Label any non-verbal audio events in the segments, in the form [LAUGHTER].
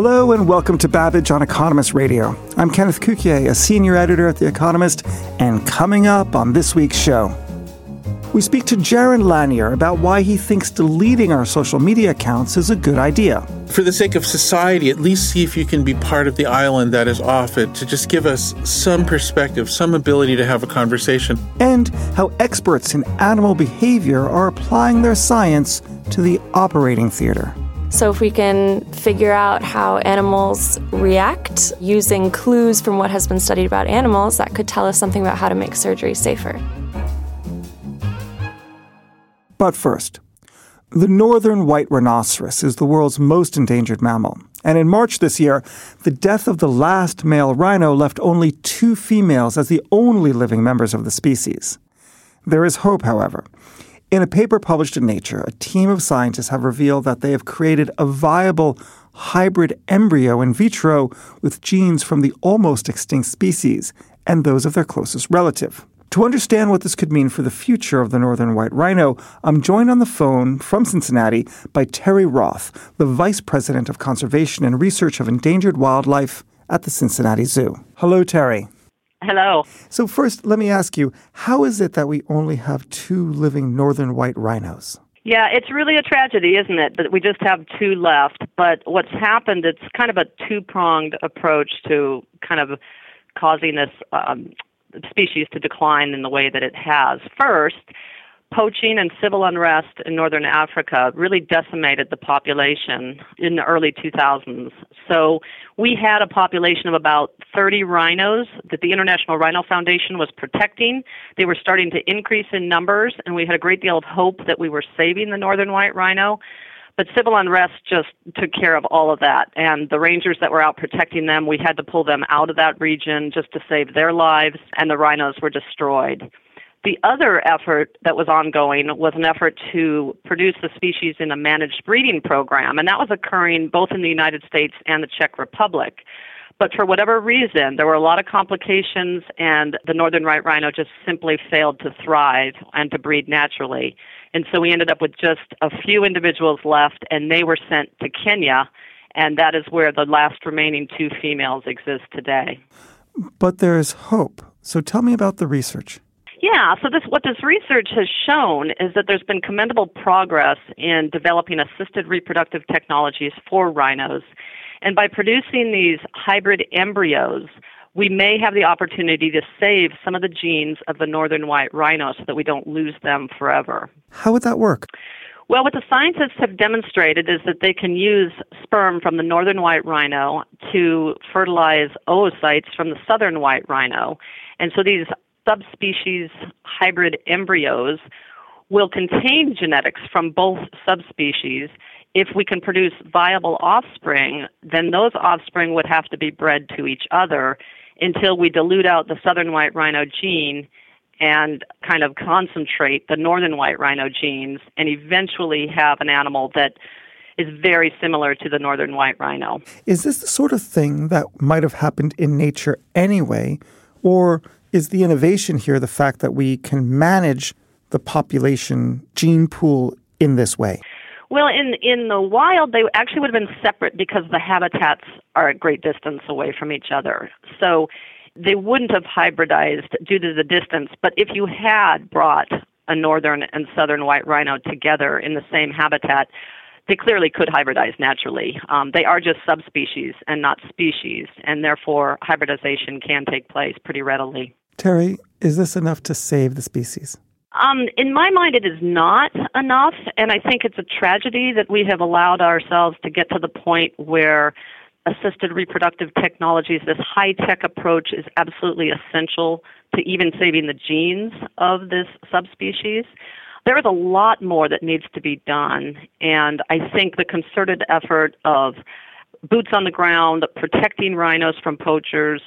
Hello and welcome to Babbage on Economist Radio. I'm Kenneth Cukier, a senior editor at The Economist, and coming up on this week's show, we speak to Jaron Lanier about why he thinks deleting our social media accounts is a good idea. For the sake of society, at least see if you can be part of the island that is off it to just give us some perspective, some ability to have a conversation. And how experts in animal behavior are applying their science to the operating theater. So, if we can figure out how animals react using clues from what has been studied about animals, that could tell us something about how to make surgery safer. But first, the northern white rhinoceros is the world's most endangered mammal. And in March this year, the death of the last male rhino left only two females as the only living members of the species. There is hope, however. In a paper published in Nature, a team of scientists have revealed that they have created a viable hybrid embryo in vitro with genes from the almost extinct species and those of their closest relative. To understand what this could mean for the future of the northern white rhino, I'm joined on the phone from Cincinnati by Terri Roth, the Vice President of Conservation and Research of Endangered Wildlife at the Cincinnati Zoo. Hello, Terri. Hello. So, first, let me ask you how is it that we only have two living northern white rhinos? Yeah, it's really a tragedy, isn't it? That we just have two left. But what's happened, it's kind of a two pronged approach to kind of causing this um, species to decline in the way that it has. First, poaching and civil unrest in northern Africa really decimated the population in the early 2000s. So we had a population of about 30 rhinos that the International Rhino Foundation was protecting. They were starting to increase in numbers, and we had a great deal of hope that we were saving the northern white rhino. But civil unrest just took care of all of that. And the rangers that were out protecting them, we had to pull them out of that region just to save their lives, and the rhinos were destroyed. The other effort that was ongoing was an effort to produce the species in a managed breeding program, and that was occurring both in the United States and the Czech Republic. But for whatever reason, there were a lot of complications, and the northern white rhino just simply failed to thrive and to breed naturally. And so we ended up with just a few individuals left, and they were sent to Kenya, and that is where the last remaining two females exist today. But there is hope. So tell me about the research. Yeah, so this what this research has shown is that there's been commendable progress in developing assisted reproductive technologies for rhinos. And by producing these hybrid embryos, we may have the opportunity to save some of the genes of the northern white rhino so that we don't lose them forever. How would that work? Well, what the scientists have demonstrated is that they can use sperm from the northern white rhino to fertilize oocytes from the southern white rhino. And so these subspecies hybrid embryos will contain genetics from both subspecies. If we can produce viable offspring, then those offspring would have to be bred to each other until we dilute out the southern white rhino gene and kind of concentrate the northern white rhino genes and eventually have an animal that is very similar to the northern white rhino. Is this the sort of thing that might have happened in nature anyway? Or is the innovation here the fact that we can manage the population gene pool in this way? Well, in in the wild, they actually would have been separate because the habitats are a great distance away from each other. So they wouldn't have hybridized due to the distance. But if you had brought a northern and southern white rhino together in the same habitat, they clearly could hybridize naturally. Um, they are just subspecies and not species, and therefore hybridization can take place pretty readily. Terri, is this enough to save the species? Um, in my mind, it is not enough, and I think it's a tragedy that we have allowed ourselves to get to the point where assisted reproductive technologies, this high tech approach, is absolutely essential to even saving the genes of this subspecies. There is a lot more that needs to be done, and I think the concerted effort of boots on the ground, protecting rhinos from poachers,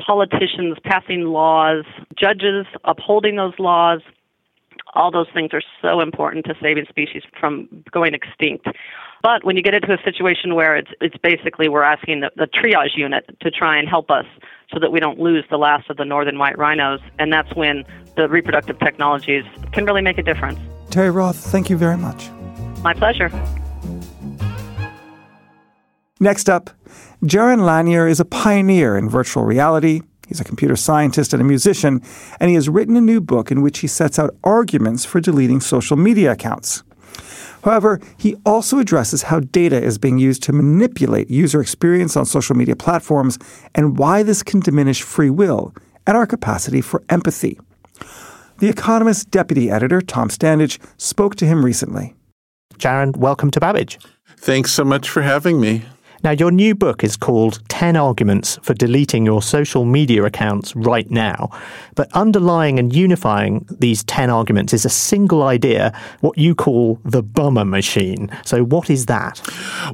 politicians passing laws, judges upholding those laws, all those things are so important to saving species from going extinct. But when you get into a situation where it's it's basically we're asking the, the triage unit to try and help us so that we don't lose the last of the northern white rhinos, and that's when the reproductive technologies can really make a difference. Terri Roth, thank you very much. My pleasure. Next up, Jaron Lanier is a pioneer in virtual reality. He's a computer scientist and a musician, and he has written a new book in which he sets out arguments for deleting social media accounts. However, he also addresses how data is being used to manipulate user experience on social media platforms and why this can diminish free will and our capacity for empathy. The Economist deputy editor, Tom Standage, spoke to him recently. Jaron, welcome to Babbage. Thanks so much for having me. Now, your new book is called 10 Arguments for Deleting Your Social Media Accounts Right Now. But underlying and unifying these 10 arguments is a single idea, what you call the bummer machine. So, what is that?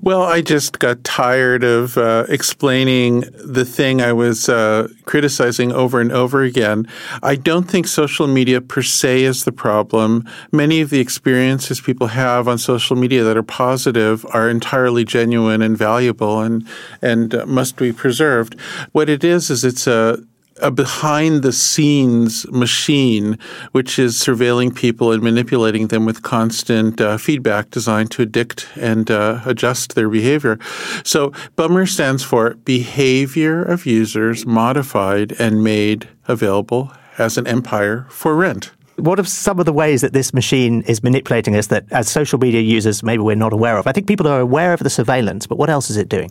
Well, I just got tired of uh, explaining the thing I was uh, criticizing over and over again. I don't think social media per se is the problem. Many of the experiences people have on social media that are positive are entirely genuine and valuable valuable and and uh, must be preserved. What it is is it's a a behind the scenes machine which is surveilling people and manipulating them with constant uh, feedback designed to addict and uh, adjust their behavior. So BUMMER stands for behavior of users modified and made available as an empire for rent. What are some of the ways that this machine is manipulating us that as social media users maybe we're not aware of? I think people are aware of the surveillance, but what else is it doing?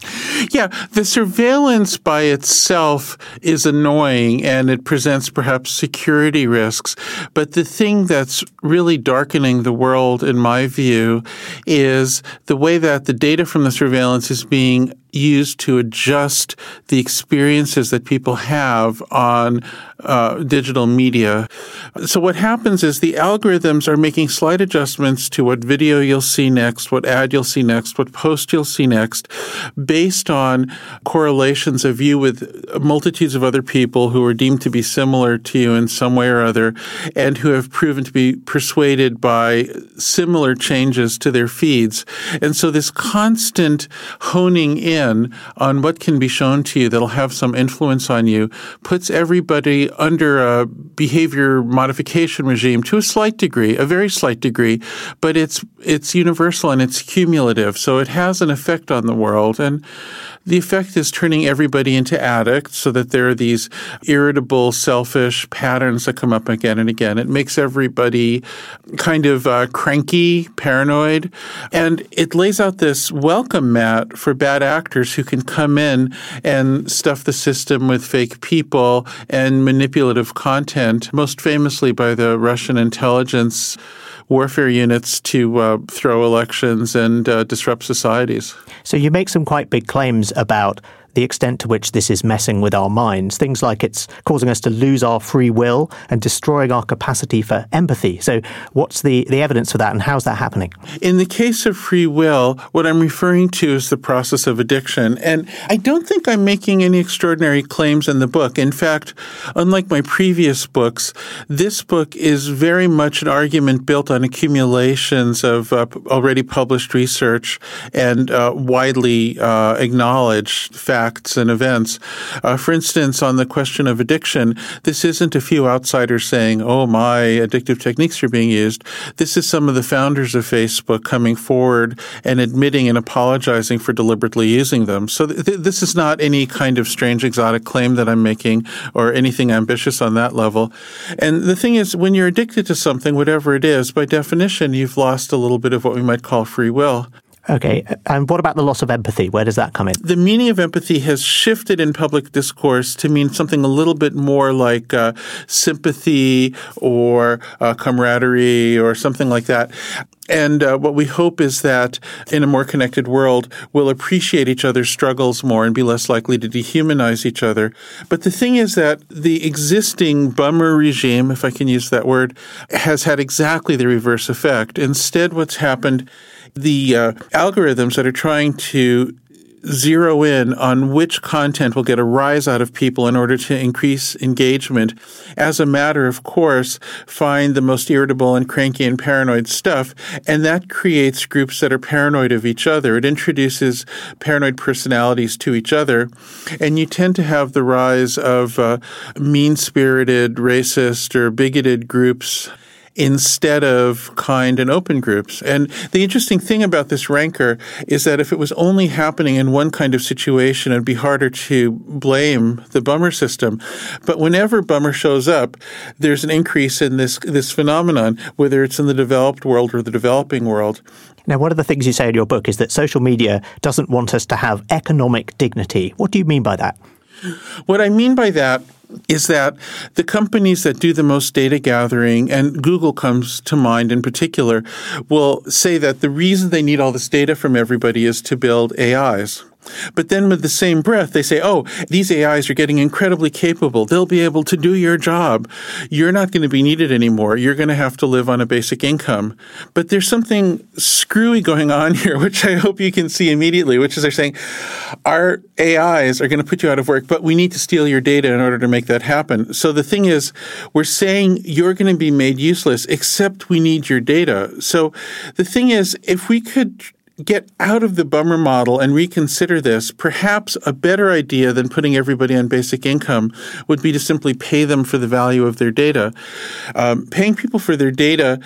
Yeah, the surveillance by itself is annoying and it presents perhaps security risks. But the thing that's really darkening the world, in my view, is the way that the data from the surveillance is being used to adjust the experiences that people have on uh, digital media. So what happens is the algorithms are making slight adjustments to what video you'll see next, what ad you'll see next, what post you'll see next, based on correlations of you with multitudes of other people who are deemed to be similar to you in some way or other, and who have proven to be persuaded by similar changes to their feeds. And so this constant honing in in on what can be shown to you that'll have some influence on you puts everybody under a behavior modification regime to a slight degree, a very slight degree, but it's it's universal and it's cumulative. So it has an effect on the world and the effect is turning everybody into addicts so that there are these irritable, selfish patterns that come up again and again. It makes everybody kind of uh, cranky, paranoid, and it lays out this welcome mat for bad actors who can come in and stuff the system with fake people and manipulative content, most famously by the Russian intelligence warfare units to uh, throw elections and uh, disrupt societies. So you make some quite big claims about the extent to which this is messing with our minds. Things like it's causing us to lose our free will and destroying our capacity for empathy. So, what's the, the evidence for that and how's that happening? In the case of free will, what I'm referring to is the process of addiction. And I don't think I'm making any extraordinary claims in the book. In fact, unlike my previous books, this book is very much an argument built on accumulations of uh, already published research and uh, widely uh, acknowledged facts facts and events. Uh, for instance, on the question of addiction, this isn't a few outsiders saying, oh, my addictive techniques are being used. This is some of the founders of Facebook coming forward and admitting and apologizing for deliberately using them. So th- this is not any kind of strange exotic claim that I'm making or anything ambitious on that level. And the thing is, when you're addicted to something, whatever it is, by definition, you've lost a little bit of what we might call free will. Okay. And what about the loss of empathy? Where does that come in? The meaning of empathy has shifted in public discourse to mean something a little bit more like uh, sympathy or uh, camaraderie or something like that. And uh, what we hope is that in a more connected world, we'll appreciate each other's struggles more and be less likely to dehumanize each other. But the thing is that the existing bummer regime, if I can use that word, has had exactly the reverse effect. Instead, what's happened, the uh, algorithms that are trying to zero in on which content will get a rise out of people in order to increase engagement. As a matter of course, find the most irritable and cranky and paranoid stuff. And that creates groups that are paranoid of each other. It introduces paranoid personalities to each other. And you tend to have the rise of uh, mean spirited, racist, or bigoted groups instead of kind and open groups. And the interesting thing about this rancor is that if it was only happening in one kind of situation, it'd be harder to blame the bummer system. But whenever bummer shows up, there's an increase in this this phenomenon, whether it's in the developed world or the developing world. Now, one of the things you say in your book is that social media doesn't want us to have economic dignity. What do you mean by that? What I mean by that is that the companies that do the most data gathering, and Google comes to mind in particular, will say that the reason they need all this data from everybody is to build AIs. But then with the same breath, they say, oh, these AIs are getting incredibly capable. They'll be able to do your job. You're not going to be needed anymore. You're going to have to live on a basic income. But there's something screwy going on [LAUGHS] here, which I hope you can see immediately, which is they're saying our AIs are going to put you out of work, but we need to steal your data in order to make that happen. So the thing is, we're saying you're going to be made useless, except we need your data. So the thing is, if we could get out of the bummer model and reconsider this, perhaps a better idea than putting everybody on basic income would be to simply pay them for the value of their data. Um, paying people for their data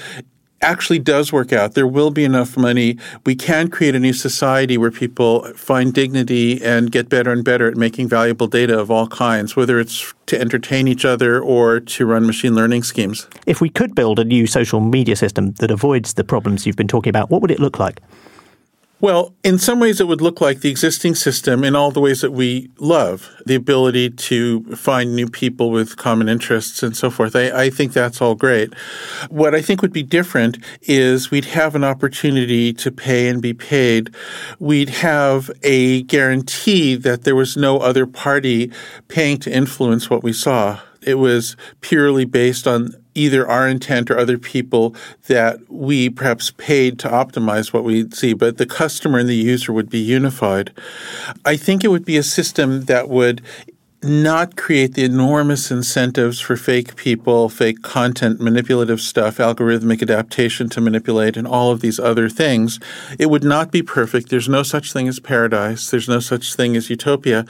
actually does work out. There will be enough money. We can create a new society where people find dignity and get better and better at making valuable data of all kinds, whether it's to entertain each other or to run machine learning schemes. If we could build a new social media system that avoids the problems you've been talking about, what would it look like? Well, in some ways, it would look like the existing system in all the ways that we love the ability to find new people with common interests and so forth. I, I, think that's all great. What I think would be different is we'd have an opportunity to pay and be paid. We'd have a guarantee that there was no other party paying to influence what we saw. It was purely based on either our intent or other people that we perhaps paid to optimize what we see, but the customer and the user would be unified. I think it would be a system that would not create the enormous incentives for fake people, fake content, manipulative stuff, algorithmic adaptation to manipulate, and all of these other things. It would not be perfect. There's no such thing as paradise. There's no such thing as utopia.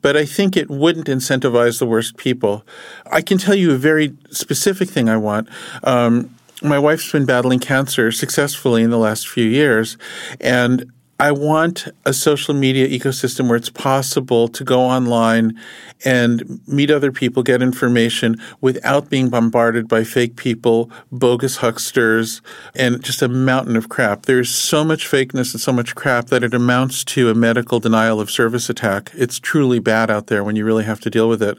But I think it wouldn't incentivize the worst people. I can tell you a very specific thing I want. Um, my wife's been battling cancer successfully in the last few years, and I want a social media ecosystem where it's possible to go online and meet other people, get information without being bombarded by fake people, bogus hucksters, and just a mountain of crap. There's so much fakeness and so much crap that it amounts to a medical denial of service attack. It's truly bad out there when you really have to deal with it.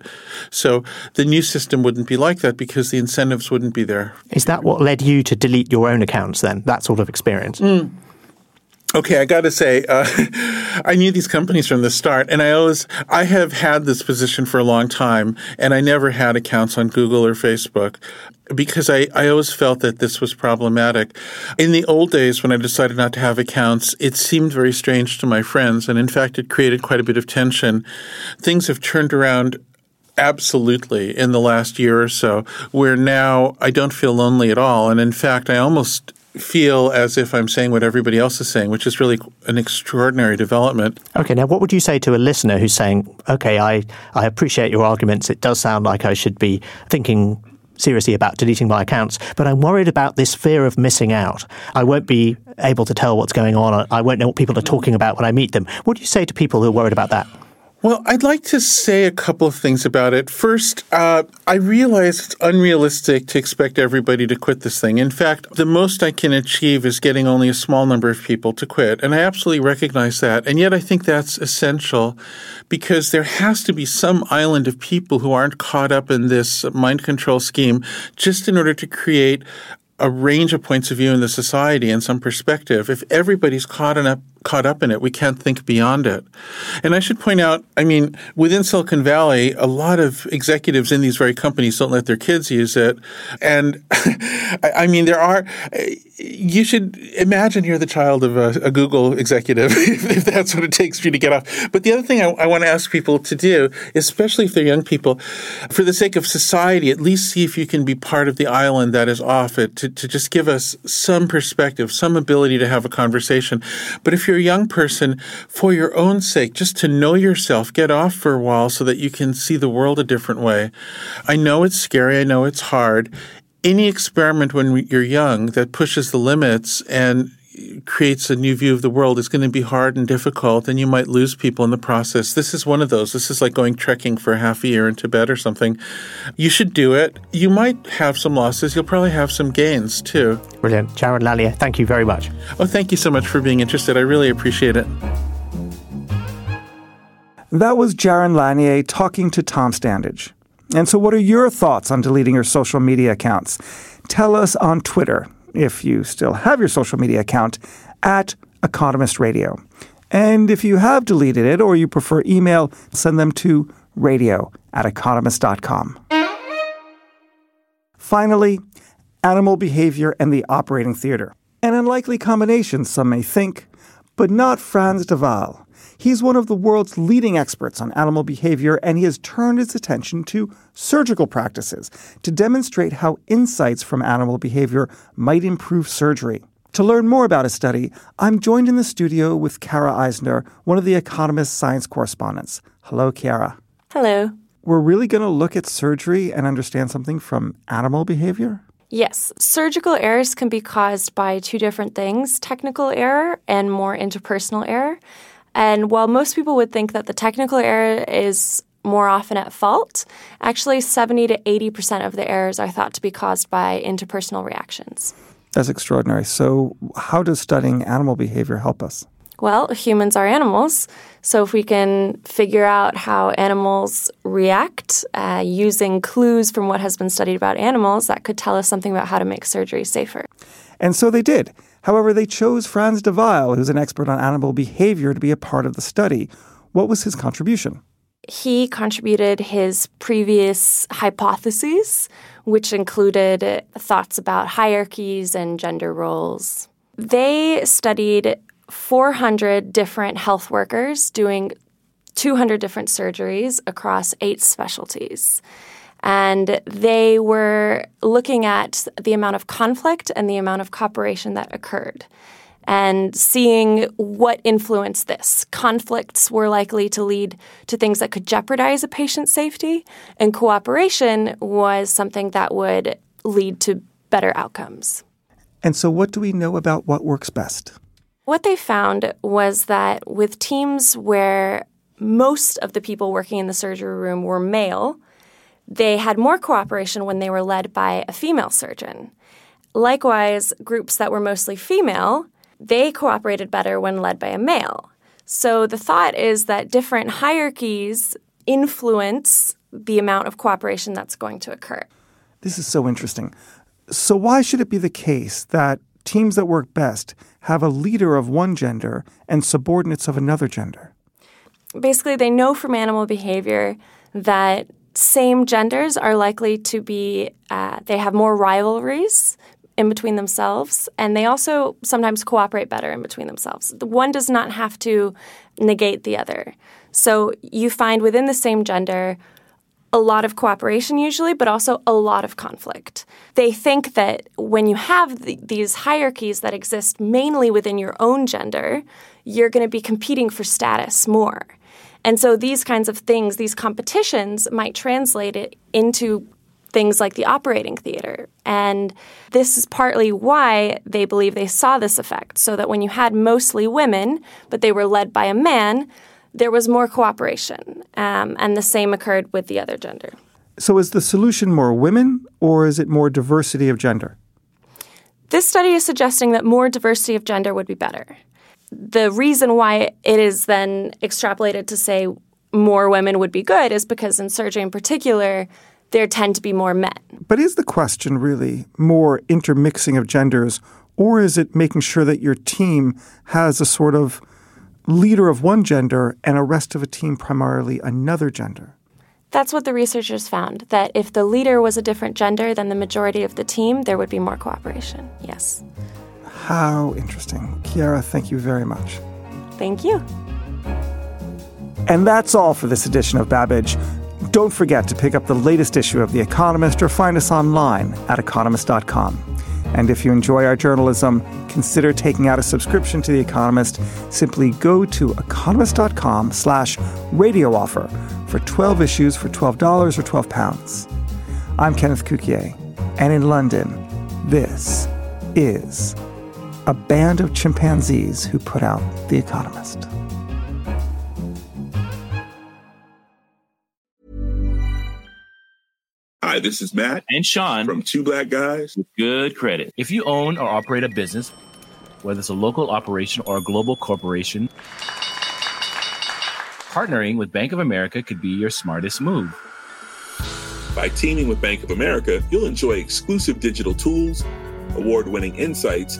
So the new system wouldn't be like that because the incentives wouldn't be there. Is that what led you to delete your own accounts then, that sort of experience? Mm. Okay, I got to say, uh, [LAUGHS] I knew these companies from the start, and I always, I have had this position for a long time, and I never had accounts on Google or Facebook because I, I always felt that this was problematic. In the old days, when I decided not to have accounts, it seemed very strange to my friends, and in fact, it created quite a bit of tension. Things have turned around absolutely in the last year or so, where now I don't feel lonely at all, and in fact, I almost feel as if I'm saying what everybody else is saying, which is really an extraordinary development. Okay, now what would you say to a listener who's saying, okay, I, I appreciate your arguments. It does sound like I should be thinking seriously about deleting my accounts, but I'm worried about this fear of missing out. I won't be able to tell what's going on. I won't know what people are talking about when I meet them. What do you say to people who are worried about that? Well, I'd like to say a couple of things about it. First, uh, I realize it's unrealistic to expect everybody to quit this thing. In fact, the most I can achieve is getting only a small number of people to quit. And I absolutely recognize that. And yet I think that's essential because there has to be some island of people who aren't caught up in this mind control scheme just in order to create a range of points of view in the society and some perspective. If everybody's caught up caught up in it, we can't think beyond it. And I should point out, I mean, within Silicon Valley, a lot of executives in these very companies don't let their kids use it. And [LAUGHS] I mean, there are eh, you should imagine you're the child of a, a Google executive, [LAUGHS] if that's what it takes for you to get off. But the other thing I, I want to ask people to do, especially if they're young people, for the sake of society, at least see if you can be part of the island that is off it, to, to just give us some perspective, some ability to have a conversation. But if you're a young person, for your own sake, just to know yourself, get off for a while so that you can see the world a different way. I know it's scary. I know it's hard any experiment when you're young that pushes the limits and creates a new view of the world is going to be hard and difficult, and you might lose people in the process. This is one of those. This is like going trekking for half a year in Tibet or something. You should do it. You might have some losses. You'll probably have some gains too. Brilliant. Jaron Lanier, thank you very much. Oh, thank you so much for being interested. I really appreciate it. That was Jaron Lanier talking to Tom Standage. And so, what are your thoughts on deleting your social media accounts? Tell us on Twitter, if you still have your social media account, at Economist Radio. And if you have deleted it or you prefer email, send them to radio at economist.com. Finally, animal behavior and the operating theater. An unlikely combination, some may think, but not Frans de Waal. He's one of the world's leading experts on animal behavior, and he has turned his attention to surgical practices to demonstrate how insights from animal behavior might improve surgery. To learn more about his study, I'm joined in the studio with Kara Eisner, one of the Economist science correspondents. Hello, Kara. Hello. We're really going to look at surgery and understand something from animal behavior? Yes, surgical errors can be caused by two different things technical error and more interpersonal error. And while most people would think that the technical error is more often at fault, actually 70 to 80% of the errors are thought to be caused by interpersonal reactions. That's extraordinary. So, how does studying animal behavior help us? Well, humans are animals. So, if we can figure out how animals react uh, using clues from what has been studied about animals, that could tell us something about how to make surgery safer. And so they did. However, they chose Frans de Waal, who's an expert on animal behavior, to be a part of the study. What was his contribution? He contributed his previous hypotheses, which included thoughts about hierarchies and gender roles. They studied 400 different health workers doing 200 different surgeries across eight specialties. And they were looking at the amount of conflict and the amount of cooperation that occurred and seeing what influenced this. Conflicts were likely to lead to things that could jeopardize a patient's safety, and cooperation was something that would lead to better outcomes. And so, what do we know about what works best? What they found was that with teams where most of the people working in the surgery room were male, they had more cooperation when they were led by a female surgeon. Likewise, groups that were mostly female, they cooperated better when led by a male. So the thought is that different hierarchies influence the amount of cooperation that's going to occur. This is so interesting. So, why should it be the case that teams that work best have a leader of one gender and subordinates of another gender? Basically, they know from animal behavior that same genders are likely to be, uh, they have more rivalries in between themselves, and they also sometimes cooperate better in between themselves. The one does not have to negate the other. So you find within the same gender a lot of cooperation usually, but also a lot of conflict. They think that when you have the, these hierarchies that exist mainly within your own gender, you're going to be competing for status more. And so these kinds of things, these competitions might translate it into things like the operating theater. And this is partly why they believe they saw this effect, so that when you had mostly women, but they were led by a man, there was more cooperation. Um, and the same occurred with the other gender. So is the solution more women, or is it more diversity of gender? This study is suggesting that more diversity of gender would be better the reason why it is then extrapolated to say more women would be good is because in surgery in particular, there tend to be more men. But is the question really more intermixing of genders, or is it making sure that your team has a sort of leader of one gender and a rest of a team primarily another gender? That's what the researchers found that if the leader was a different gender than the majority of the team, there would be more cooperation. Yes. How interesting. Chiara, thank you very much. Thank you. And that's all for this edition of Babbage. Don't forget to pick up the latest issue of The Economist or find us online at economist.com. And if you enjoy our journalism, consider taking out a subscription to The Economist. Simply go to economist.com slash radio offer for 12 issues for $12 or 12 pounds. I'm Kenneth Cukier, and in London, this is a band of chimpanzees who put out The Economist. Hi, this is Matt and Sean from Two Black Guys with Good Credit. If you own or operate a business, whether it's a local operation or a global corporation, partnering with Bank of America could be your smartest move. By teaming with Bank of America, you'll enjoy exclusive digital tools, award winning insights,